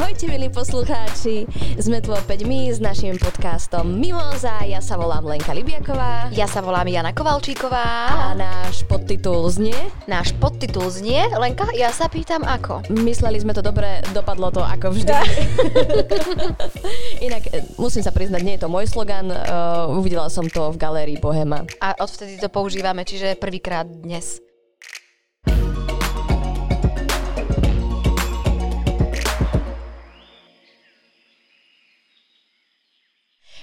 Ahojte milí poslucháči, sme tu opäť my s našim podcastom Mimoza, ja sa volám Lenka Libiaková. Ja sa volám Jana Kovalčíková. A náš podtitul znie? Náš podtitul znie, Lenka, ja sa pýtam ako. Mysleli sme to dobre, dopadlo to ako vždy. Inak e, musím sa priznať, nie je to môj slogan, uh, uvidela som to v galérii Bohema. A odvtedy to používame, čiže prvýkrát dnes.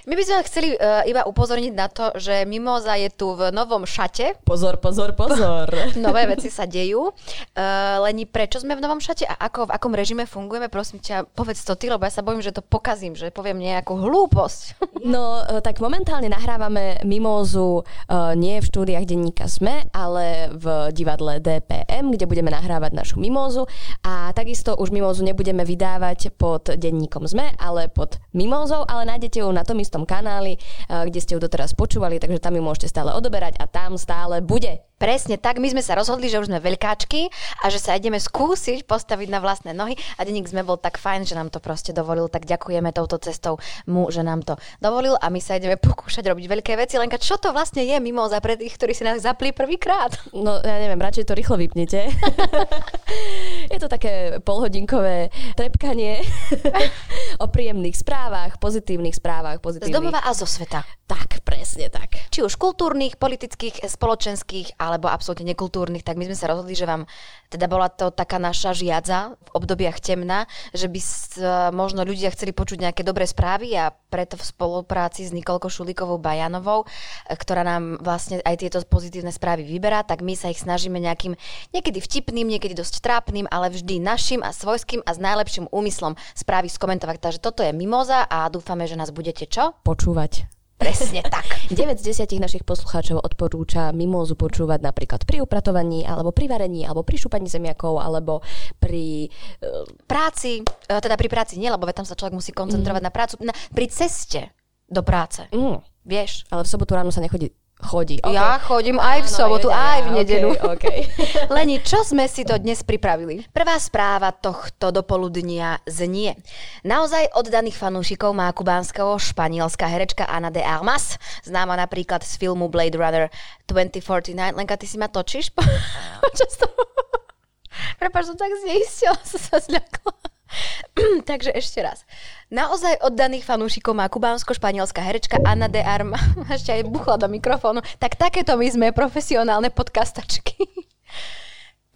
My by sme chceli uh, iba upozorniť na to, že Mimoza je tu v novom šate. Pozor, pozor, pozor. Nové veci sa dejú. Uh, Leni, prečo sme v novom šate a ako, v akom režime fungujeme? Prosím ťa, povedz to ty, lebo ja sa bojím, že to pokazím, že poviem nejakú hlúposť. No, uh, tak momentálne nahrávame Mimozu uh, nie v štúdiách denníka SME, ale v divadle DPM, kde budeme nahrávať našu Mimozu a takisto už Mimozu nebudeme vydávať pod denníkom SME, ale pod Mimozou, ale nájdete ju na tom istom kanáli, kde ste ju doteraz počúvali, takže tam ju môžete stále odoberať a tam stále bude. Presne tak, my sme sa rozhodli, že už sme veľkáčky a že sa ideme skúsiť postaviť na vlastné nohy a denník sme bol tak fajn, že nám to proste dovolil, tak ďakujeme touto cestou mu, že nám to dovolil a my sa ideme pokúšať robiť veľké veci. Lenka, čo to vlastne je mimo za pre tých, ktorí si nás zapli prvýkrát? No ja neviem, radšej to rýchlo vypnite. je to také polhodinkové trepkanie o príjemných správach, pozitívnych správach, pozitívnych. Z domova a zo sveta. Tak, presne tak. Či už kultúrnych, politických, spoločenských alebo absolútne nekultúrnych, tak my sme sa rozhodli, že vám teda bola to taká naša žiadza v obdobiach temna, že by možno ľudia chceli počuť nejaké dobré správy a preto v spolupráci s Nikolkou Šulikovou Bajanovou, ktorá nám vlastne aj tieto pozitívne správy vyberá, tak my sa ich snažíme nejakým niekedy vtipným, niekedy dosť trápnym, ale vždy našim a svojským a s najlepším úmyslom správy skomentovať. Takže toto je Mimoza a dúfame, že nás budete čo? Počúvať. Presne tak. 9 z 10 našich poslucháčov odporúča mimózu počúvať napríklad pri upratovaní, alebo pri varení, alebo pri šupaní zemiakov, alebo pri... Uh... Práci, e, teda pri práci nie, lebo tam sa človek musí koncentrovať mm. na prácu, na, pri ceste do práce. Mm. Vieš? Ale v sobotu ráno sa nechodí chodí. Okay. Ja chodím aj v sobotu, Áno, aj v nedelu. Okay, okay. Leni, čo sme si to dnes pripravili? Prvá správa tohto dopoludnia znie. Naozaj oddaných fanúšikov má kubánskeho španielská herečka Ana de Armas, známa napríklad z filmu Blade Runner 2049. Lenka, ty si ma točíš? Počas toho? Prepač, som tak zneistila, som sa zľakla. Takže ešte raz. Naozaj oddaných fanúšikov má kubánsko-španielská herečka Anna de Arma. Ešte aj buchla do mikrofónu. Tak takéto my sme profesionálne podcastačky.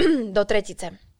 do tretice.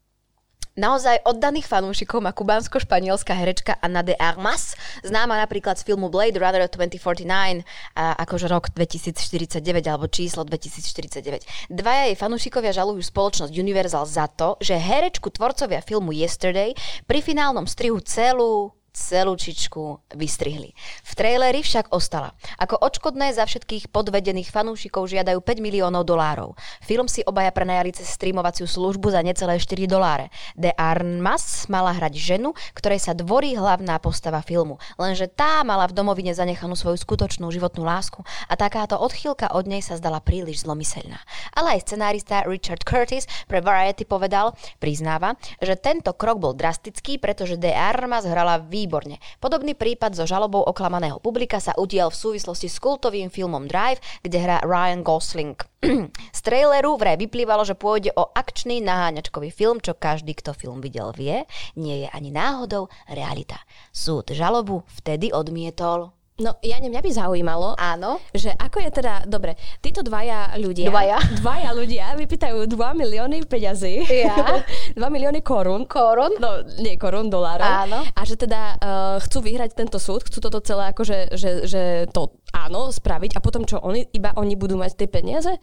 Naozaj oddaných fanúšikov má kubánsko-španielská herečka Anna de Armas, známa napríklad z filmu Blade Runner 2049, a akože rok 2049 alebo číslo 2049. Dvaja jej fanúšikovia žalujú spoločnosť Universal za to, že herečku tvorcovia filmu Yesterday pri finálnom strihu celú celúčičku vystrihli. V traileri však ostala. Ako odškodné za všetkých podvedených fanúšikov žiadajú 5 miliónov dolárov. Film si obaja prenajali cez streamovaciu službu za necelé 4 doláre. De Armas mala hrať ženu, ktorej sa dvorí hlavná postava filmu. Lenže tá mala v domovine zanechanú svoju skutočnú životnú lásku a takáto odchýlka od nej sa zdala príliš zlomyselná. Ale aj scenárista Richard Curtis pre Variety povedal, priznáva, že tento krok bol drastický, pretože De Armas hrala v výborne. Podobný prípad so žalobou oklamaného publika sa udial v súvislosti s kultovým filmom Drive, kde hrá Ryan Gosling. Z traileru vraj vyplývalo, že pôjde o akčný naháňačkový film, čo každý, kto film videl, vie, nie je ani náhodou realita. Súd žalobu vtedy odmietol. No, ja neviem, mňa by zaujímalo, Áno. že ako je teda, dobre, títo dvaja ľudia, dvaja, dvaja ľudia vypýtajú 2 milióny peňazí, ja. 2 milióny korún, korún, no nie korún, dolárov, áno. a že teda uh, chcú vyhrať tento súd, chcú toto celé akože, že, že to áno, spraviť a potom čo, oni, iba oni budú mať tie peniaze?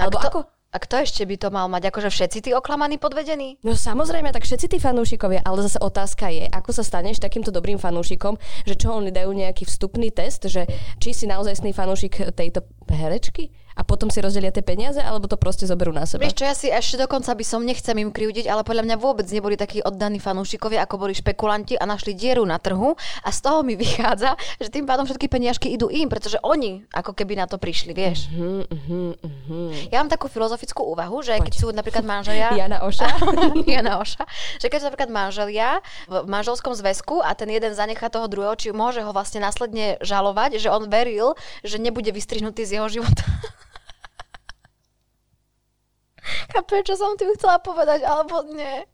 Alebo to, ako? A kto ešte by to mal mať? Akože všetci tí oklamaní podvedení? No samozrejme, tak všetci tí fanúšikovia, ale zase otázka je, ako sa staneš takýmto dobrým fanúšikom, že čo oni dajú nejaký vstupný test, že či si naozaj sný fanúšik tejto herečky? A potom si rozdelia tie peniaze, alebo to proste zoberú na seba? Vieš čo, ja si ešte dokonca by som nechcem im kriudiť, ale podľa mňa vôbec neboli takí oddaní fanúšikovia, ako boli špekulanti a našli dieru na trhu a z toho mi vychádza, že tým pádom všetky peniažky idú im, pretože oni ako keby na to prišli, vieš. Uh-huh, uh-huh, uh-huh. Ja mám takú filozofickú úvahu, že Poď. keď sú napríklad manželia... Jana Oša. Jana Oša. Že keď sú napríklad manželia v manželskom zväzku a ten jeden zanechá toho druhého, či môže ho vlastne následne žalovať, že on veril, že nebude vystrihnutý z jeho života. Chápeš, čo som tým chcela povedať, alebo nie?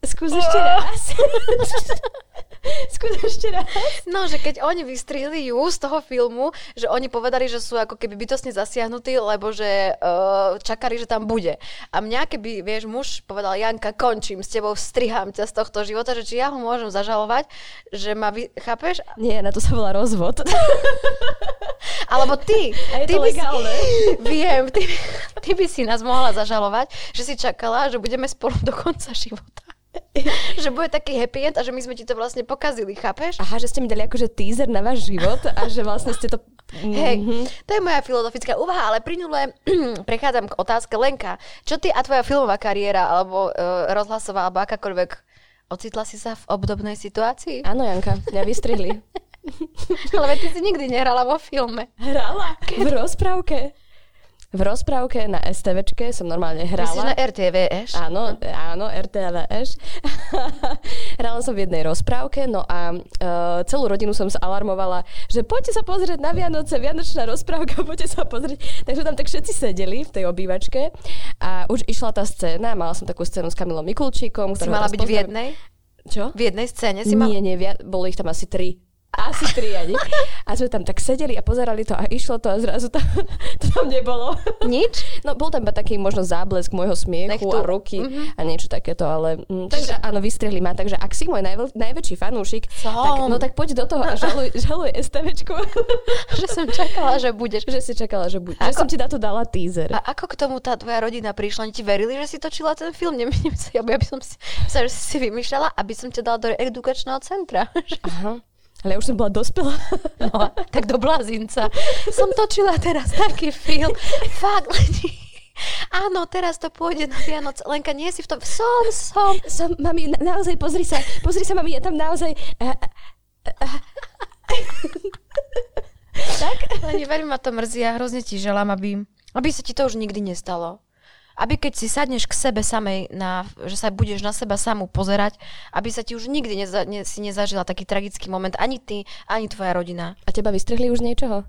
Skús ešte raz. Skús ešte raz. No, že keď oni vystrihli ju z toho filmu, že oni povedali, že sú ako keby bytostne zasiahnutí, lebo že uh, čakali, že tam bude. A mňa keby, vieš, muž povedal, Janka, končím s tebou, strihám ťa z tohto života, že či ja ho môžem zažalovať, že ma vy... Chápeš? Nie, na to sa volá rozvod. Alebo ty. A je ty to legálne. Si, viem, ty, ty by si nás mohla zažalovať, že si čakala, že budeme spolu do konca života. že bude taký happy end a že my sme ti to vlastne pokazili, chápeš? Aha, že ste mi dali akože teaser na váš život a že vlastne ste to... Hej, mm-hmm. to je moja filozofická úvaha, ale prinule prechádzam k otázke Lenka. Čo ty a tvoja filmová kariéra, alebo uh, rozhlasová, alebo akákoľvek, ocitla si sa v obdobnej situácii? Áno, Janka, mňa vystrihli. ale ty si nikdy nehrala vo filme. Hrala? V rozprávke v rozprávke na STVčke som normálne hrala. Myslíš na RTVŠ? Áno, áno, RTVŠ. hrala som v jednej rozprávke, no a uh, celú rodinu som zalarmovala, že poďte sa pozrieť na Vianoce, Vianočná rozprávka, poďte sa pozrieť. Takže tam tak všetci sedeli v tej obývačke a už išla tá scéna, mala som takú scénu s Kamilom Mikulčíkom. Si mala byť v jednej? Čo? V jednej scéne si mala? Nie, nie, boli ich tam asi tri asi tri ani. A sme tam tak sedeli a pozerali to a išlo to a zrazu tam, to tam nebolo. Nič? No bol tam iba taký možno záblesk môjho smiechu Nechtu. a ruky mm-hmm. a niečo takéto, ale mm, takže áno, vystrihli ma. Takže ak si môj najv- najväčší fanúšik, tak, no tak poď do toho a žaluj, žaluj STVčku. že som čakala, že budeš. Že si čakala, že budeš. Ako... Že som ti na to dala teaser. A ako k tomu tá tvoja rodina prišla? Oni ti verili, že si točila ten film? Nemýlim sa, ja by som si, sa, že si vymýšľala, aby som ťa dala do edukačného centra. Aha. Ale ja už som bola dospelá. No, tak do blázinca. Som točila teraz taký film. Fakt, lidi. Áno, teraz to pôjde na Vianoc. Lenka, nie si v tom. Som, som. Som, mami, na, naozaj, pozri sa. Pozri sa, mami, ja tam naozaj... tak? Leni, veľmi ma to mrzí a hrozne ti želám, aby, aby sa ti to už nikdy nestalo aby keď si sadneš k sebe samej, na, že sa budeš na seba samú pozerať, aby sa ti už nikdy neza, ne, si nezažila taký tragický moment, ani ty, ani tvoja rodina. A teba vystrihli už niečoho?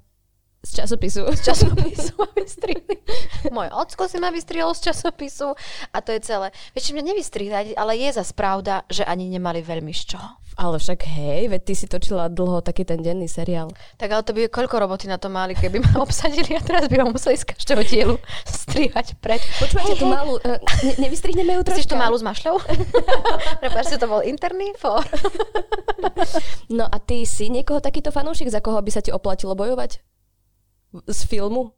Z časopisu. Z časopisu ma vystrihli. Môj ocko si ma vystrihol z časopisu a to je celé. Vieš, mňa nevystrihli, ale je za pravda, že ani nemali veľmi z čoho. Ale však hej, veď ty si točila dlho taký ten denný seriál. Tak ale to by koľko roboty na to mali, keby ma obsadili a teraz by ma museli z každého dielu strihať pred. Počúvajte, tú malú, uh, ne, nevystrihneme ju. Chceš tú malú s mašľou? Prepáč, to bol interný for. no a ty si niekoho takýto fanúšik, za koho by sa ti oplatilo bojovať? Z filmu?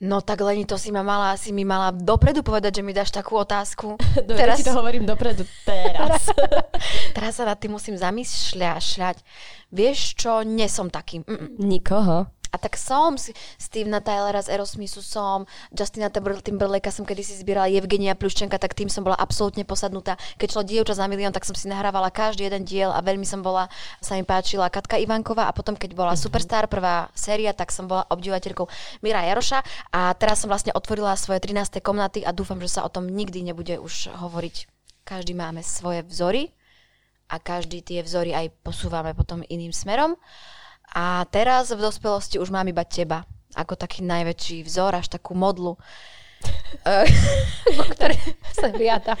No tak Leni, to si ma mala, si mi mala dopredu povedať, že mi dáš takú otázku. Dobre, teraz ti to hovorím dopredu. Teraz. teraz sa na tým musím zamýšľať. Vieš čo, nesom takým. Mm-mm. Nikoho? A tak som Stevena Tylera z Aerosmithu som, Justina Timberlakea som kedysi zbierala, Evgenia Pluščenka, tak tým som bola absolútne posadnutá. Keď šlo Dievča za milión, tak som si nahrávala každý jeden diel a veľmi som bola, sa mi páčila Katka Ivanková a potom, keď bola mm-hmm. Superstar, prvá séria, tak som bola obdivateľkou Mira Jaroša a teraz som vlastne otvorila svoje 13. komnaty a dúfam, že sa o tom nikdy nebude už hovoriť. Každý máme svoje vzory a každý tie vzory aj posúvame potom iným smerom. A teraz v dospelosti už mám iba teba, ako taký najväčší vzor, až takú modlu, po ktorej sa hliada.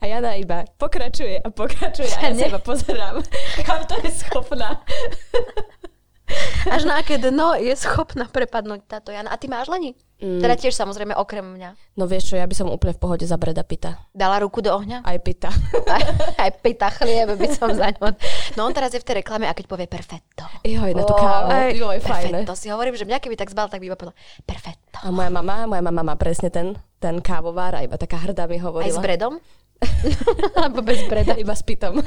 A Jana iba pokračuje a pokračuje a ja sa iba pozerám, kam to je schopná. Až na aké dno je schopná prepadnúť táto Jana. A ty máš Leni? Mm. Teda tiež samozrejme okrem mňa. No vieš čo, ja by som úplne v pohode za Breda Pita. Dala ruku do ohňa? Aj Pita. aj, aj Pita chlieb by som za ňo. No on teraz je v tej reklame a keď povie perfetto. Joj, na to kávu. Joj, fajné. Perfetto. Si hovorím, že mňa keby tak zbal, tak by iba povedal perfetto. A moja mama, moja mama má presne ten, ten kávovár a iba taká hrdá mi hovorila. Aj s Bredom? Alebo bez Breda? iba s Pitom.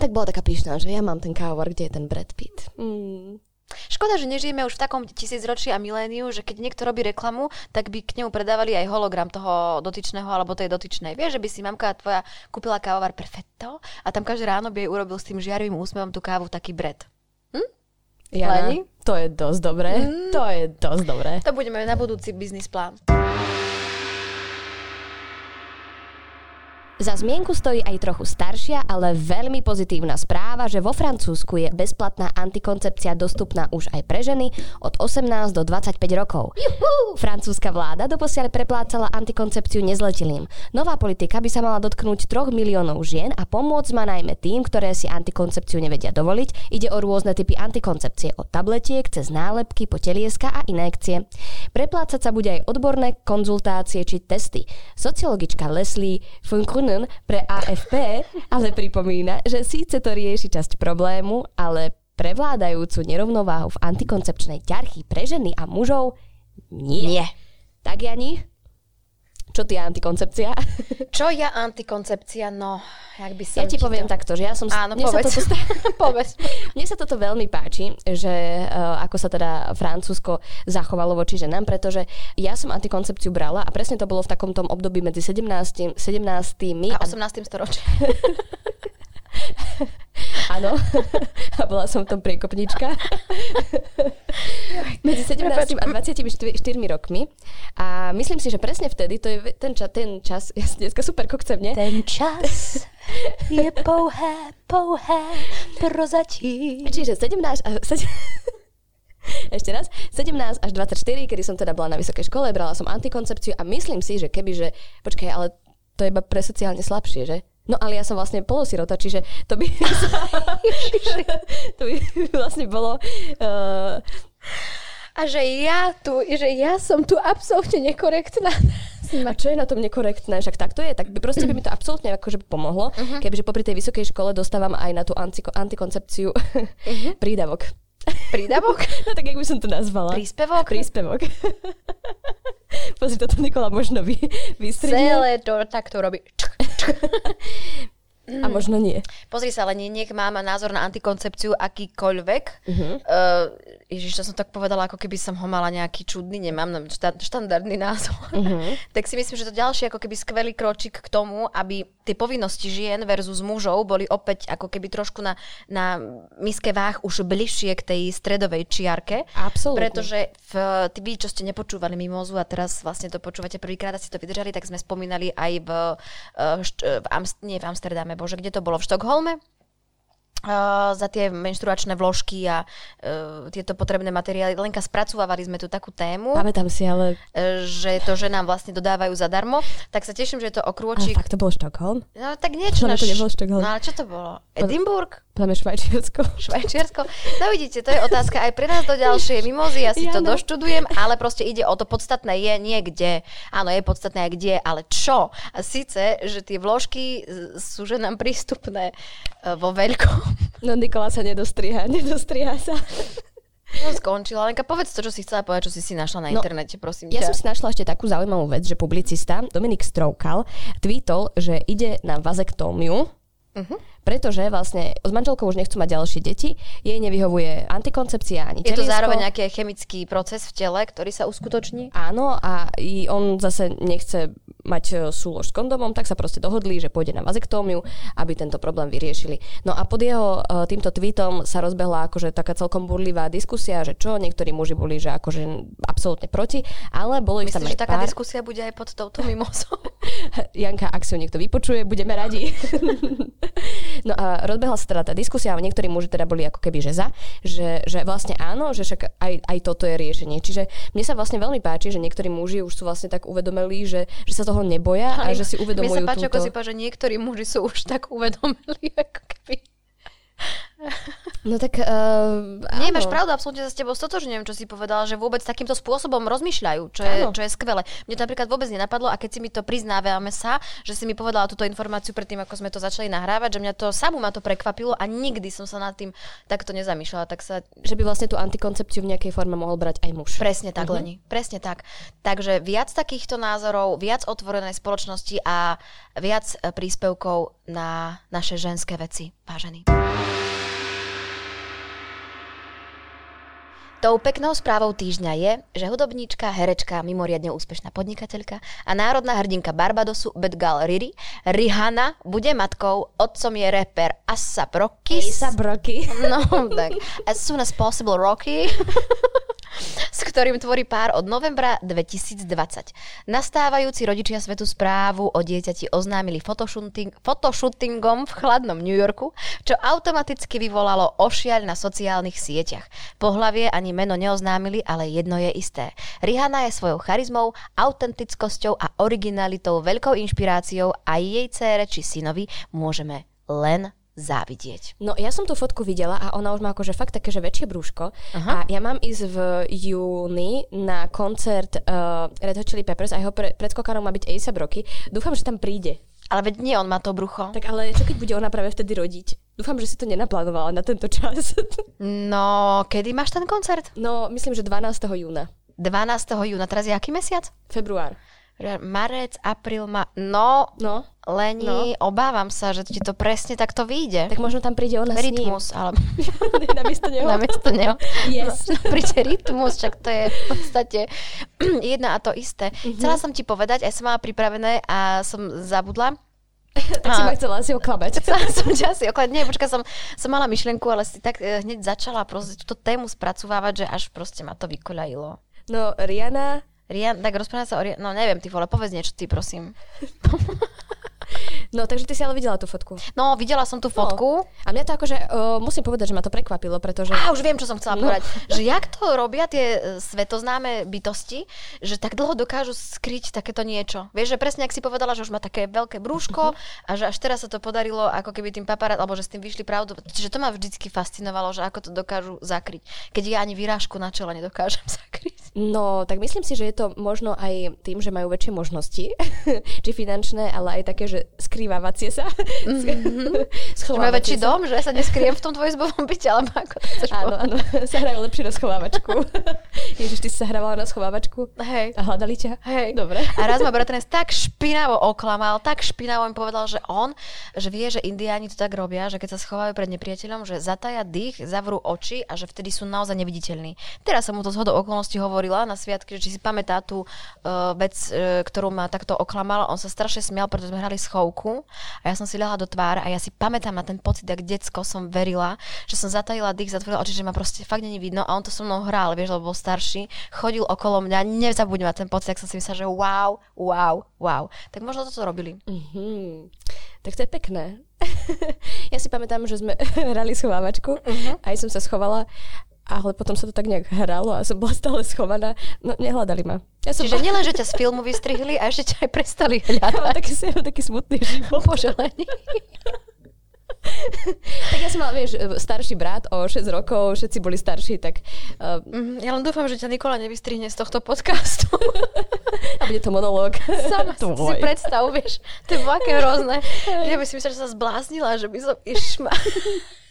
tak bola taká pyšná, že ja mám ten kávovar, kde je ten Brad Pitt. Mm. Škoda, že nežijeme už v takom tisícročí a miléniu, že keď niekto robí reklamu, tak by k nemu predávali aj hologram toho dotyčného alebo tej dotyčnej. Vieš, že by si mamka tvoja kúpila kávovar perfetto a tam každé ráno by jej urobil s tým žiarivým úsmevom tú kávu taký bred. Hm? Jana, to je dosť dobré. Mm. To je dosť dobré. To budeme na budúci biznis plán. Za zmienku stojí aj trochu staršia, ale veľmi pozitívna správa, že vo Francúzsku je bezplatná antikoncepcia dostupná už aj pre ženy od 18 do 25 rokov. Juhu! Francúzska vláda doposiaľ preplácala antikoncepciu nezletilým. Nová politika by sa mala dotknúť 3 miliónov žien a pomôcť má najmä tým, ktoré si antikoncepciu nevedia dovoliť. Ide o rôzne typy antikoncepcie, od tabletiek cez nálepky po telieska a inekcie. Preplácať sa bude aj odborné konzultácie či testy. Sociologička Leslie Funkrun Kuhnen pre AFP ale pripomína, že síce to rieši časť problému, ale prevládajúcu nerovnováhu v antikoncepčnej ťarchy pre ženy a mužov nie. Nie. Tak, Jani? Čo ty antikoncepcia? Čo ja antikoncepcia? No, jak by som Ja ti, ti poviem to... takto, že ja som... Áno, mne povedz. Sa toto, povedz. Mne sa toto veľmi páči, že uh, ako sa teda Francúzsko zachovalo voči ženám, pretože ja som antikoncepciu brala a presne to bolo v takom tom období medzi 17. 17. a 18. storočím. Áno, a bola som v tom priekopnička. Medzi 17 a 24 rokmi. A myslím si, že presne vtedy, to je ten, čas, ten čas, ja dneska super kokcem, nie? Ten čas je pouhé, pouhé prozatím. Čiže 17 a... 7, ešte raz, 17 až 24, kedy som teda bola na vysokej škole, brala som antikoncepciu a myslím si, že keby, že, počkaj, ale to je iba pre sociálne slabšie, že? No ale ja som vlastne polosirota, čiže to by... to by vlastne bolo... Uh... A že ja tu, že ja som tu absolútne nekorektná. A čo je na tom nekorektné? Však tak to je. Tak by proste by mi to absolútne akože pomohlo, uh-huh. kebyže popri tej vysokej škole dostávam aj na tú antiko- antikoncepciu uh-huh. prídavok. Prídavok? no tak jak by som to nazvala? Príspevok? Príspevok. Pozri, toto Nikola možno vy, vystrihnul. Celé to takto robí. A možno nie. Pozri sa, ale nie, nech mám názor na antikoncepciu akýkoľvek. Uh-huh. Uh, Ježiš, to som tak povedala, ako keby som ho mala nejaký čudný, nemám šta, štandardný názor. Uh-huh. tak si myslím, že to ďalší ako keby skvelý kročík k tomu, aby tie povinnosti žien versus mužov boli opäť ako keby trošku na, na miske váh už bližšie k tej stredovej čiarke. Absolútne. Pretože v, tí vy, čo ste nepočúvali mimozu a teraz vlastne to počúvate prvýkrát a si to vydržali, tak sme spomínali aj v, uh, v, Amst- nie v Amsterdame, bože, kde to bolo? V Štokholme? Za tie menštruačné vložky a uh, tieto potrebné materiály. Lenka, spracovávali sme tu takú tému. Pamätám si, ale... Uh, že to, že nám vlastne dodávajú zadarmo. Tak sa teším, že je to okrôčik. Ale fakt to bol Štokholm? No tak niečo. No, to nebol Štokholm. No ale čo to bolo? Edinburgh? Máme Švajčiarsko. Švajčiarsko. No vidíte, to je otázka aj pre nás do ďalšie mimozy. Ja si ja to no. doštudujem, ale proste ide o to podstatné je nie kde. Áno, je podstatné aj kde, ale čo. A síce, že tie vložky sú že nám prístupné e, vo veľkom. No Nikola sa nedostriha, nedostriha sa. No skončila. Lenka, povedz to, čo si chcela povedať, čo si si našla na no, internete, prosím Ja ťa. som si našla ešte takú zaujímavú vec, že publicista Dominik Stroukal tweetol, že ide na vazektómiu, uh-huh pretože vlastne s manželkou už nechcú mať ďalšie deti, jej nevyhovuje antikoncepcia ani Je to zároveň nejaký chemický proces v tele, ktorý sa uskutoční? Áno a on zase nechce mať e, súlož s kondomom, tak sa proste dohodli, že pôjde na vazektómiu, aby tento problém vyriešili. No a pod jeho e, týmto tweetom sa rozbehla akože taká celkom burlivá diskusia, že čo, niektorí muži boli, že akože absolútne proti, ale bolo ich tam aj že taká diskusia bude aj pod touto mimozou? Janka, ak si ho niekto vypočuje, budeme radi. No a rozbehla sa teda tá diskusia a niektorí muži teda boli ako keby že za, že, že vlastne áno, že však aj, aj toto je riešenie. Čiže mne sa vlastne veľmi páči, že niektorí muži už sú vlastne tak uvedomili, že, že sa toho neboja a, a že si uvedomujú Mne sa páči, túto... ako si páči, že niektorí muži sú už tak uvedomili, ako keby No tak... Uh, Nie, máš pravdu, absolútne sa s tebou stotožňujem, čo si povedala, že vôbec takýmto spôsobom rozmýšľajú, čo je, čo je skvelé. Mne to napríklad vôbec nenapadlo a keď si mi to priznávame sa, že si mi povedala túto informáciu predtým, ako sme to začali nahrávať, že mňa to samú ma to prekvapilo a nikdy som sa nad tým takto nezamýšľala. Tak sa... Že by vlastne tú antikoncepciu v nejakej forme mohol brať aj muž. Presne tak, uh-huh. Leni. Presne tak. Takže viac takýchto názorov, viac otvorenej spoločnosti a viac e, príspevkov na naše ženské veci, vážení. Tou peknou správou týždňa je, že hudobníčka, herečka, mimoriadne úspešná podnikateľka a národná hrdinka Barbadosu Bedgal Riri, Rihanna, bude matkou, otcom je rapper Asap Rocky. Asap Rocky. No, tak. As soon as possible Rocky. s ktorým tvorí pár od novembra 2020. Nastávajúci rodičia svetu správu o dieťati oznámili fotoshooting, fotoshootingom v chladnom New Yorku, čo automaticky vyvolalo ošiaľ na sociálnych sieťach. Pohlavie ani meno neoznámili, ale jedno je isté. Rihanna je svojou charizmou, autentickosťou a originalitou veľkou inšpiráciou a jej cére či synovi môžeme len závidieť. No ja som tú fotku videla a ona už má akože fakt také, že väčšie brúško Aha. a ja mám ísť v júni na koncert uh, Red Hot Chili Peppers a jeho pre, predskokanom má byť A$AP Rocky. Dúfam, že tam príde. Ale veď nie, on má to brucho. Tak ale čo keď bude ona práve vtedy rodiť? Dúfam, že si to nenaplánovala na tento čas. no, kedy máš ten koncert? No, myslím, že 12. júna. 12. júna, teraz je aký mesiac? Február. Marec, apríl, ma... No, no, Leni, no. obávam sa, že ti to presne takto vyjde. Tak možno tam príde ona Rytmus, s ním. ale... Namiesto neho. Namiesto neho. Yes. No, príde rytmus, čak to je v podstate jedna a to isté. Mm-hmm. Chcela som ti povedať, aj som mala pripravené a som zabudla. tak si ma chcela asi oklamať. Chcela som ťa asi oklamať. Nie, počka, som, som mala myšlienku, ale si tak eh, hneď začala proste túto tému spracovávať, že až proste ma to vykoľajilo. No, Riana Rian, tak rozpráva sa o Rian, no neviem, ty vole, povedz niečo ty, prosím. No, takže ty si ale videla tú fotku. No, videla som tú no. fotku. No. A mňa to akože, uh, musím povedať, že ma to prekvapilo, pretože... Á, už viem, čo som chcela no. povedať. Že jak to robia tie e, svetoznáme bytosti, že tak dlho dokážu skryť takéto niečo. Vieš, že presne, ak si povedala, že už má také veľké brúško uh-huh. a že až teraz sa to podarilo, ako keby tým paparát, alebo že s tým vyšli pravdu. Čiže to ma vždycky fascinovalo, že ako to dokážu zakryť. Keď ja ani výrážku na čele nedokážem zakryť. No, tak myslím si, že je to možno aj tým, že majú väčšie možnosti, či finančné, ale aj také, že skrývavacie sa. Mm-hmm. Väčší sa. dom, že sa neskriem v tom dvojizbovom byte, alebo ako to chceš Áno, áno, sa hrajú lepšie na schovávačku. Ježiš, ty si sa hrávala na schovávačku? Hej. A hľadali ťa? Hej. Dobre. A raz ma bratranec tak špinavo oklamal, tak špinavo mi povedal, že on, že vie, že indiáni to tak robia, že keď sa schovajú pred nepriateľom, že zataja dých, zavrú oči a že vtedy sú naozaj neviditeľní. Teraz som mu to zhodou okolností hovorila na sviatky, že či si pamätá tú uh, vec, uh, ktorú ma takto oklamal. On sa strašne smial, pretože sme hrali schovku a ja som si ľahla do tváre a ja si pamätám na ten pocit, ak decko som verila, že som zatajila dých, zatvorila oči, že ma proste fakt není vidno a on to so mnou hral, vieš, lebo bol starší, chodil okolo mňa, nezabudnem na ten pocit, ak som si myslela, že wow, wow, wow. Tak možno toto robili. Mm-hmm. Tak to je pekné. ja si pamätám, že sme hrali schovávačku, uh-huh. aj som sa schovala ale potom sa to tak nejak hralo a som bola stále schovaná. No, nehľadali ma. Ja som Čiže nielen, že ťa z filmu vystrihli, a ešte ťa aj prestali hľadať. Ja mám taký, taký smutný život. Poželený. tak ja som mala, vieš, starší brat o 6 rokov, všetci boli starší, tak... Uh, ja len dúfam, že ťa Nikola nevystrihne z tohto podcastu. a bude to monológ. Sama si predstav, vieš, to je aké hrozné. Ja by si myslela, že sa zbláznila, že by som išma.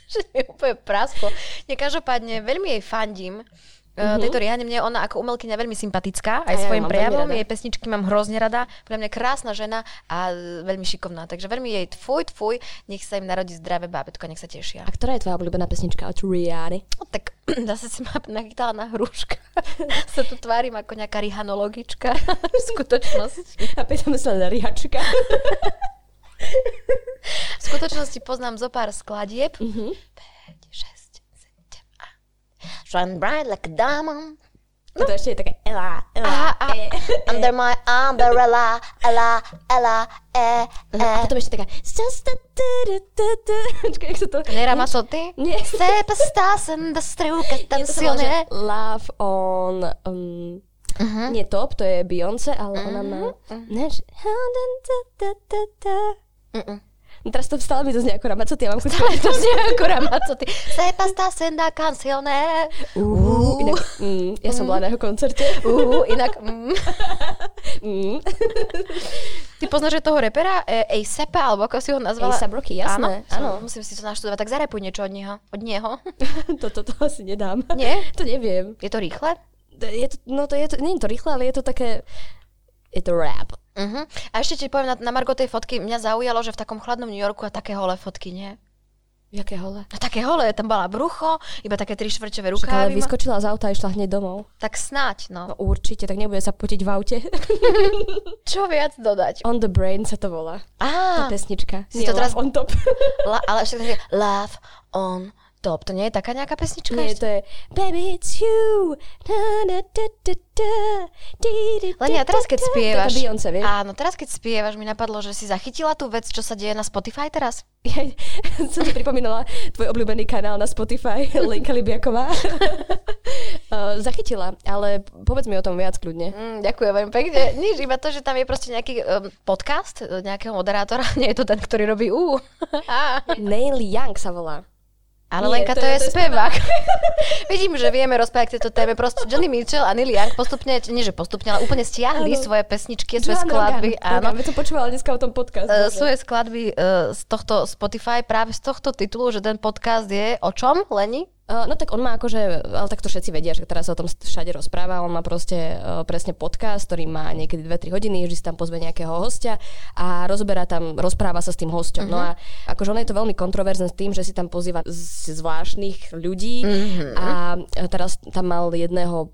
že mi úplne prasko. Nie, každopádne, veľmi jej fandím. Uh-huh. Tejto Rihanne mne ona ako umelkyňa veľmi sympatická, aj, aj svojim ja prejavom, jej pesničky mám hrozne rada, pre mňa krásna žena a veľmi šikovná, takže veľmi jej tfuj, tfuj, nech sa im narodí zdravé bábetko, nech sa tešia. A ktorá je tvoja obľúbená pesnička od Rihanny? No tak zase si ma nachytala na hruška. sa tu tvárim ako nejaká rihanologička v skutočnosti. A pýtame sa na rihačka. V skutočnosti poznám zo pár skladieb. Mm-hmm. 5, 6, 7 a... Shine bright like a diamond. No. To ešte je také Ela, Ela, aha, aha. E, e. Under my umbrella, Ela, Ela, E, E. A potom ešte taká Počkaj, jak sa to... Nera Mazzotti? Nie. Sepa stasen da struka tensione. Love on... Um, uh-huh. Nie top, to je Beyoncé, ale uh-huh. ona má... Uh-huh. Než... Uh-uh. No teraz to stále mi to znie ako Ramacoty, ja mám chuť Stále to znie ako Ramacoty. Se pasta senda canzone. Uh, inak, mm, ja som bola na jeho koncerte. Uh, inak... Mm. mm. Ty poznáš toho repera e, A$APa, alebo ako si ho nazvala? A$AP Rocky, jasné. Áno, musím si to naštudovať. Tak zarepuj niečo od neho. Od neho. Toto to, to asi nedám. Nie? To neviem. Je to rýchle? Je to, no to je to, nie je to rýchle, ale je to také... Je to rap. Uh-huh. A ešte ti poviem, na, na Margo tej fotky, mňa zaujalo, že v takom chladnom New Yorku a také holé fotky, nie? Jaké hole? No také holé, tam bola brucho, iba také tri štvrťové Však ale rukávy. ma- vyskočila z auta a išla hneď domov. Tak snáď, no. No určite, tak nebude sa potiť v aute. Čo viac dodať? On the Brain sa to volá. Á, Tá pesnička. Si Nie to teraz- on top. la, ale také Love on top. To nie je taká nejaká pesnička? Nie, ešte? to je Baby it's you. Na, na, da, da, da, di, di, Len ja teraz, keď spievaš... Je Beyoncé, vieš? Áno, teraz keď spievaš, mi napadlo, že si zachytila tú vec, čo sa deje na Spotify teraz? Ja som ti pripomínala tvoj obľúbený kanál na Spotify, Lenka Libiaková. Uh, zachytila, ale povedz mi o tom viac kľudne. Mm, ďakujem veľmi pekne. Nič, iba to, že tam je proste nejaký um, podcast e, nejakého moderátora. Nie je to ten, ktorý robí ú. Neil Young sa volá. Ale Nie, Lenka, to to, je- je, to spevák. Vidím, že vieme rozprávať k tejto téme. Proste Johnny Mitchell a Neil Young postupne, nie že postupne, ale úplne stiahli Áno. svoje pesničky, svoje Joan skladby. Rogan, Áno. Som počúvala dneska o tom podcast. Bože. svoje skladby e, z tohto Spotify práve z tohto titulu, že ten podcast je o čom, Leni? Uh, no tak on má akože, ale tak to všetci vedia, že teraz sa o tom všade rozpráva, on má proste uh, presne podcast, ktorý má niekedy 2-3 hodiny, vždy si tam pozve nejakého hostia a rozoberá tam, rozpráva sa s tým hosťom. No a akože on je to veľmi kontroverzné s tým, že si tam pozýva z zvláštnych ľudí a teraz tam mal jedného,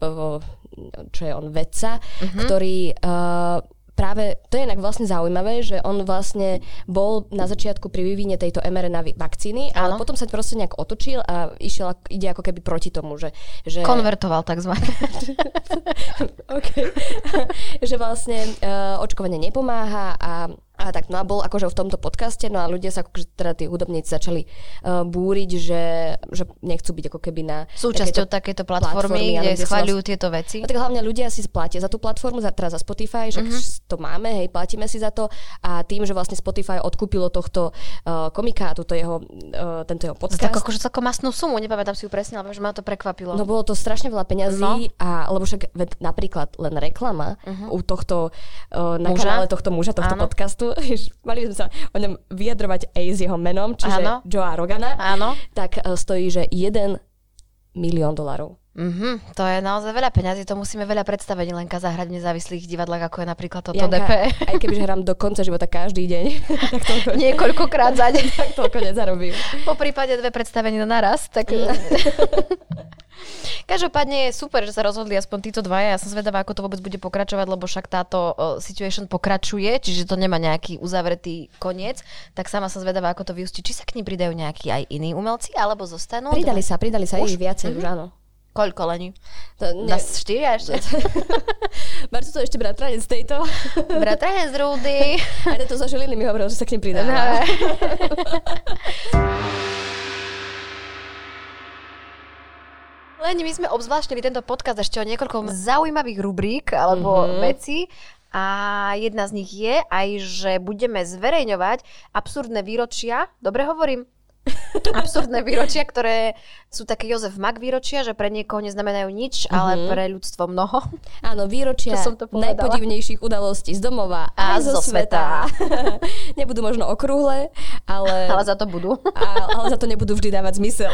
čo je on, vedca, ktorý uh, práve, to je inak vlastne zaujímavé, že on vlastne bol na začiatku pri vývine tejto mRNA vakcíny, ale Áno. potom sa proste nejak otočil a išiel, ide ako keby proti tomu, že... že Konvertoval takzvané. okay. že vlastne uh, očkovanie nepomáha a a tak, no a bol akože v tomto podcaste, no a ľudia sa akože teda tí hudobníci začali uh, búriť, že, že nechcú byť ako keby na Súčasťou takéto platformy, áno, kde sa schváľujú tieto veci. No tak hlavne ľudia si platia za tú platformu, za, teraz za Spotify, že mm-hmm. to máme, hej, platíme si za to a tým, že vlastne Spotify odkúpilo tohto uh, komika, túto jeho, uh, tento jeho Za podcast. takú akože celkom masnú sumu, nepamätám si ju presne, ale že ma to prekvapilo. No bolo to strašne veľa peňazí, No. a, lebo však napríklad len reklama uh-huh. u tohto, uh, na Muža? kanále tohto muža, tohto Áno. podcastu, jež, mali by sme sa o ňom vyjadrovať aj s jeho menom, čiže Áno. Joea Rogana, Áno. tak uh, stojí, že 1 milión dolarov. Mhm, to je naozaj veľa peňazí, to musíme veľa predstavení Lenka zahrať v nezávislých divadlách, ako je napríklad toto Janka, DP. aj kebyže hrám do konca života každý deň, tak toľko, Niekoľkokrát za deň. tak toľko nezarobím. Po prípade dve predstavenia naraz, tak... Každopádne je super, že sa rozhodli aspoň títo dvaja. Ja som zvedavá, ako to vôbec bude pokračovať, lebo však táto uh, situation pokračuje, čiže to nemá nejaký uzavretý koniec. Tak sama som zvedavá, ako to vyústi. Či sa k ním pridajú nejakí aj iní umelci, alebo zostanú? Pridali sa, pridali sa, Už? ich viacej už, áno. Koľko lení? To, ne, Nás štyria ešte? Marco to ešte bratranec tejto. Bratranec z Rudy. Aj tento zo Žiliny mi hovoril, že sa k nim pridáva. No. Len my sme obzvláštili tento podcast ešte o niekoľko zaujímavých rubrík alebo mm-hmm. vecí. A jedna z nich je aj, že budeme zverejňovať absurdné výročia. Dobre hovorím? absurdné výročia, ktoré sú také Jozef Mak výročia, že pre niekoho neznamenajú nič, mm-hmm. ale pre ľudstvo mnoho. Áno, výročia Čo som to povedala? najpodivnejších udalostí z domova A aj zo, zo sveta. Nebudú možno okrúhle, ale, Ale za to budú. a, ale za to nebudú vždy dávať zmysel.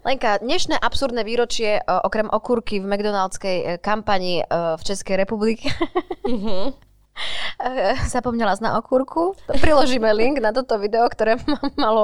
Lenka, dnešné absurdné výročie, o, okrem okúrky v McDonaldskej e, kampani e, v Českej republike, Mhm. zapomnela na okúrku. Priložíme link na toto video, ktoré ma- malo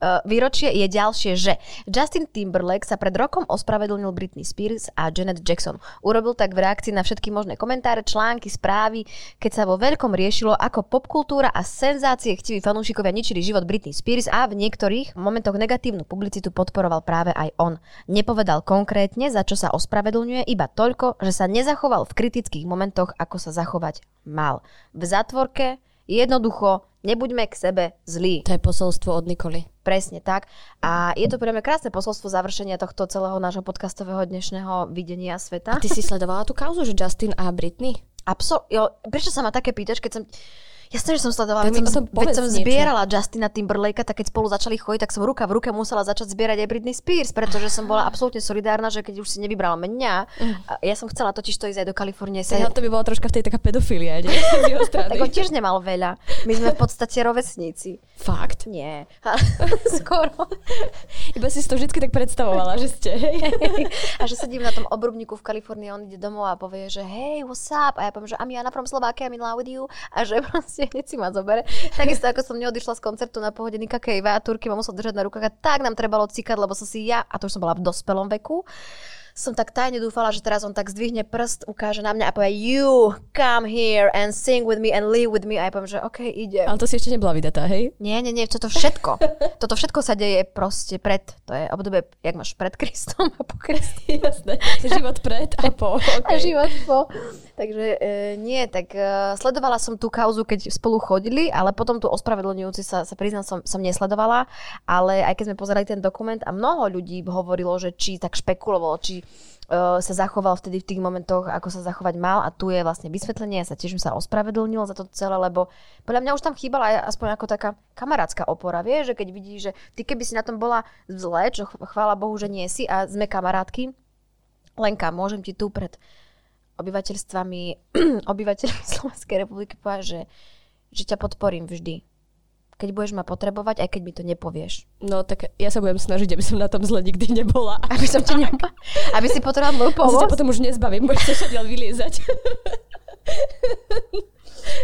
e, výročie. Je ďalšie, že Justin Timberlake sa pred rokom ospravedlnil Britney Spears a Janet Jackson. Urobil tak v reakcii na všetky možné komentáre, články, správy, keď sa vo veľkom riešilo, ako popkultúra a senzácie chtiví fanúšikovia ničili život Britney Spears a v niektorých momentoch negatívnu publicitu podporoval práve aj on. Nepovedal konkrétne, za čo sa ospravedlňuje, iba toľko, že sa nezachoval v kritických momentoch, ako sa zachovať mal. V zatvorke jednoducho nebuďme k sebe zlí. To je posolstvo od Nikoly. Presne tak. A je to pre mňa krásne posolstvo završenia tohto celého nášho podcastového dnešného videnia sveta. A ty si sledovala tú kauzu, že Justin a Britney? Absol- jo, prečo sa ma také pýtaš, keď som... Jasne, že som sledovala, Tak mi som, povedz som niečo. zbierala Justina Timberlakea, tak keď spolu začali chodiť, tak som ruka v ruke musela začať zbierať aj Britney Spears, pretože som bola absolútne solidárna, že keď už si nevybrala mňa, a ja som chcela totiž to ísť aj do Kalifornie. Sa, Tak to by bola troška v tej taká pedofilia, nie? Tak on tiež nemal veľa. My sme v podstate rovesníci. Fakt. Nie, skoro. Iba si to vždy tak predstavovala, že ste, hej? A že sedím na tom obrubníku v Kalifornii, on ide domov a povie, že hey, what's up? A ja poviem, že I'm Jana from Slovakia, I'm in love with you. A že proste hneď si ma zobere. Takisto ako som neodišla z koncertu na pohode Nika Kejva a Turky ma musel držať na rukách a tak nám trebalo cikať, lebo som si ja, a to už som bola v dospelom veku, som tak tajne dúfala, že teraz on tak zdvihne prst, ukáže na mňa a povie you come here and sing with me and live with me a ja poviem, že OK, ide. Ale to si ešte nebola vydatá, hej? Nie, nie, nie, toto všetko. toto všetko sa deje proste pred, to je obdobie, jak máš pred Kristom a po Kristu. Jasné, život pred a po. Okay. A život po. Takže e, nie, tak e, sledovala som tú kauzu, keď spolu chodili, ale potom tu ospravedlňujúci sa, sa priznám, som, som nesledovala, ale aj keď sme pozerali ten dokument a mnoho ľudí hovorilo, že či tak špekulovalo, či sa zachoval vtedy v tých momentoch, ako sa zachovať mal. A tu je vlastne vysvetlenie, ja sa tiež sa ospravedlnil za to celé, lebo podľa mňa už tam chýbala aj aspoň ako taká kamarátska opora, vie, že keď vidíš, že ty keby si na tom bola zle, čo chvála Bohu, že nie si a sme kamarátky, Lenka, môžem ti tu pred obyvateľstvami, obyvateľmi Slovenskej republiky povedať, že, že ťa podporím vždy keď budeš ma potrebovať, aj keď mi to nepovieš. No tak ja sa budem snažiť, aby som na tom zle nikdy nebola. Aby som ti ne... Aby si potreboval moju pomoc? Asi potom už nezbavím, budeš sa ďalej vyliezať.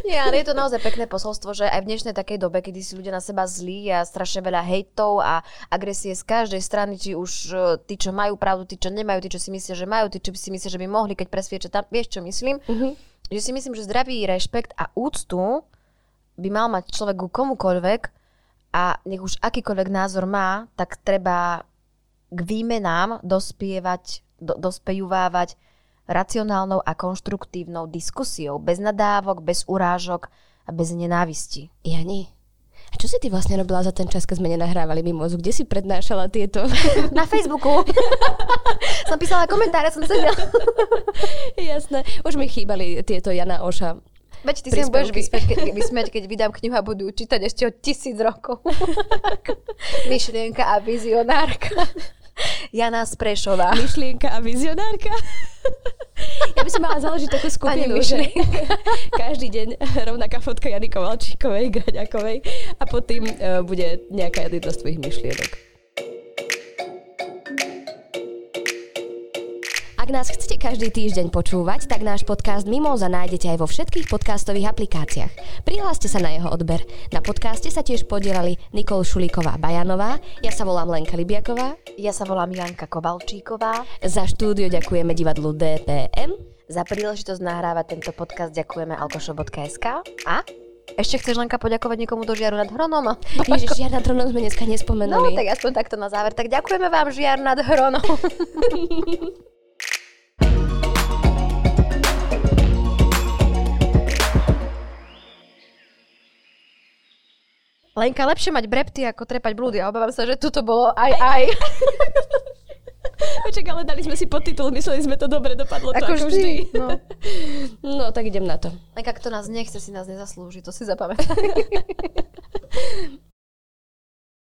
Nie, ale je to naozaj pekné posolstvo, že aj v dnešnej takej dobe, kedy si ľudia na seba zlí a strašne veľa hejtov a agresie z každej strany, či už e, tí, čo majú pravdu, tí, čo nemajú, tí, čo si myslia, že majú, tí, čo si myslia, že by mohli, keď presvieča tam, vieš, čo myslím? Uh-huh. Že si myslím, že zdravý rešpekt a úctu by mal mať človek ku komukoľvek a nech už akýkoľvek názor má, tak treba k výmenám dospievať, do, dospejuvávať racionálnou a konštruktívnou diskusiou, bez nadávok, bez urážok a bez nenávisti. Jani, a čo si ty vlastne robila za ten čas, keď sme nenahrávali mimozu? Kde si prednášala tieto? Na Facebooku. som písala komentáre, som sedela. Jasné. Už mi chýbali tieto Jana Oša Veď ty si budeš vysmiať, keď, vysmiať, keď vydám knihu a budú čítať ešte od tisíc rokov. Myšlienka a vizionárka. Jana Sprešová. Myšlienka a vizionárka. Ja by som mala založiť takú skupinu, že každý deň rovnaká fotka Jany Kovalčíkovej, Graďakovej a pod tým uh, bude nejaká jedna z tvojich myšlienok. Ak nás chcete každý týždeň počúvať, tak náš podcast Mimoza nájdete aj vo všetkých podcastových aplikáciách. Prihláste sa na jeho odber. Na podcaste sa tiež podielali Nikol Šulíková-Bajanová, ja sa volám Lenka Libiaková, ja sa volám Janka Kovalčíková. Za štúdio ďakujeme divadlu DPM. Za príležitosť nahrávať tento podcast ďakujeme alkošo.sk a ešte chceš Lenka poďakovať niekomu do Žiaru nad Hronom? Ježiš, Žiar nad Hronom sme dneska nespomenuli. No, tak aspoň takto na záver. Tak ďakujeme vám, Žiar nad Hronom. Lenka, lepšie mať brepty ako trepať blúdy. A obávam sa, že toto bolo aj aj. Počak, ale dali sme si podtitul, mysleli sme to dobre, dopadlo to ako, ako vždy. vždy. No. no, tak idem na to. Lenka, kto nás nechce, si nás nezaslúži, to si zapamätaj.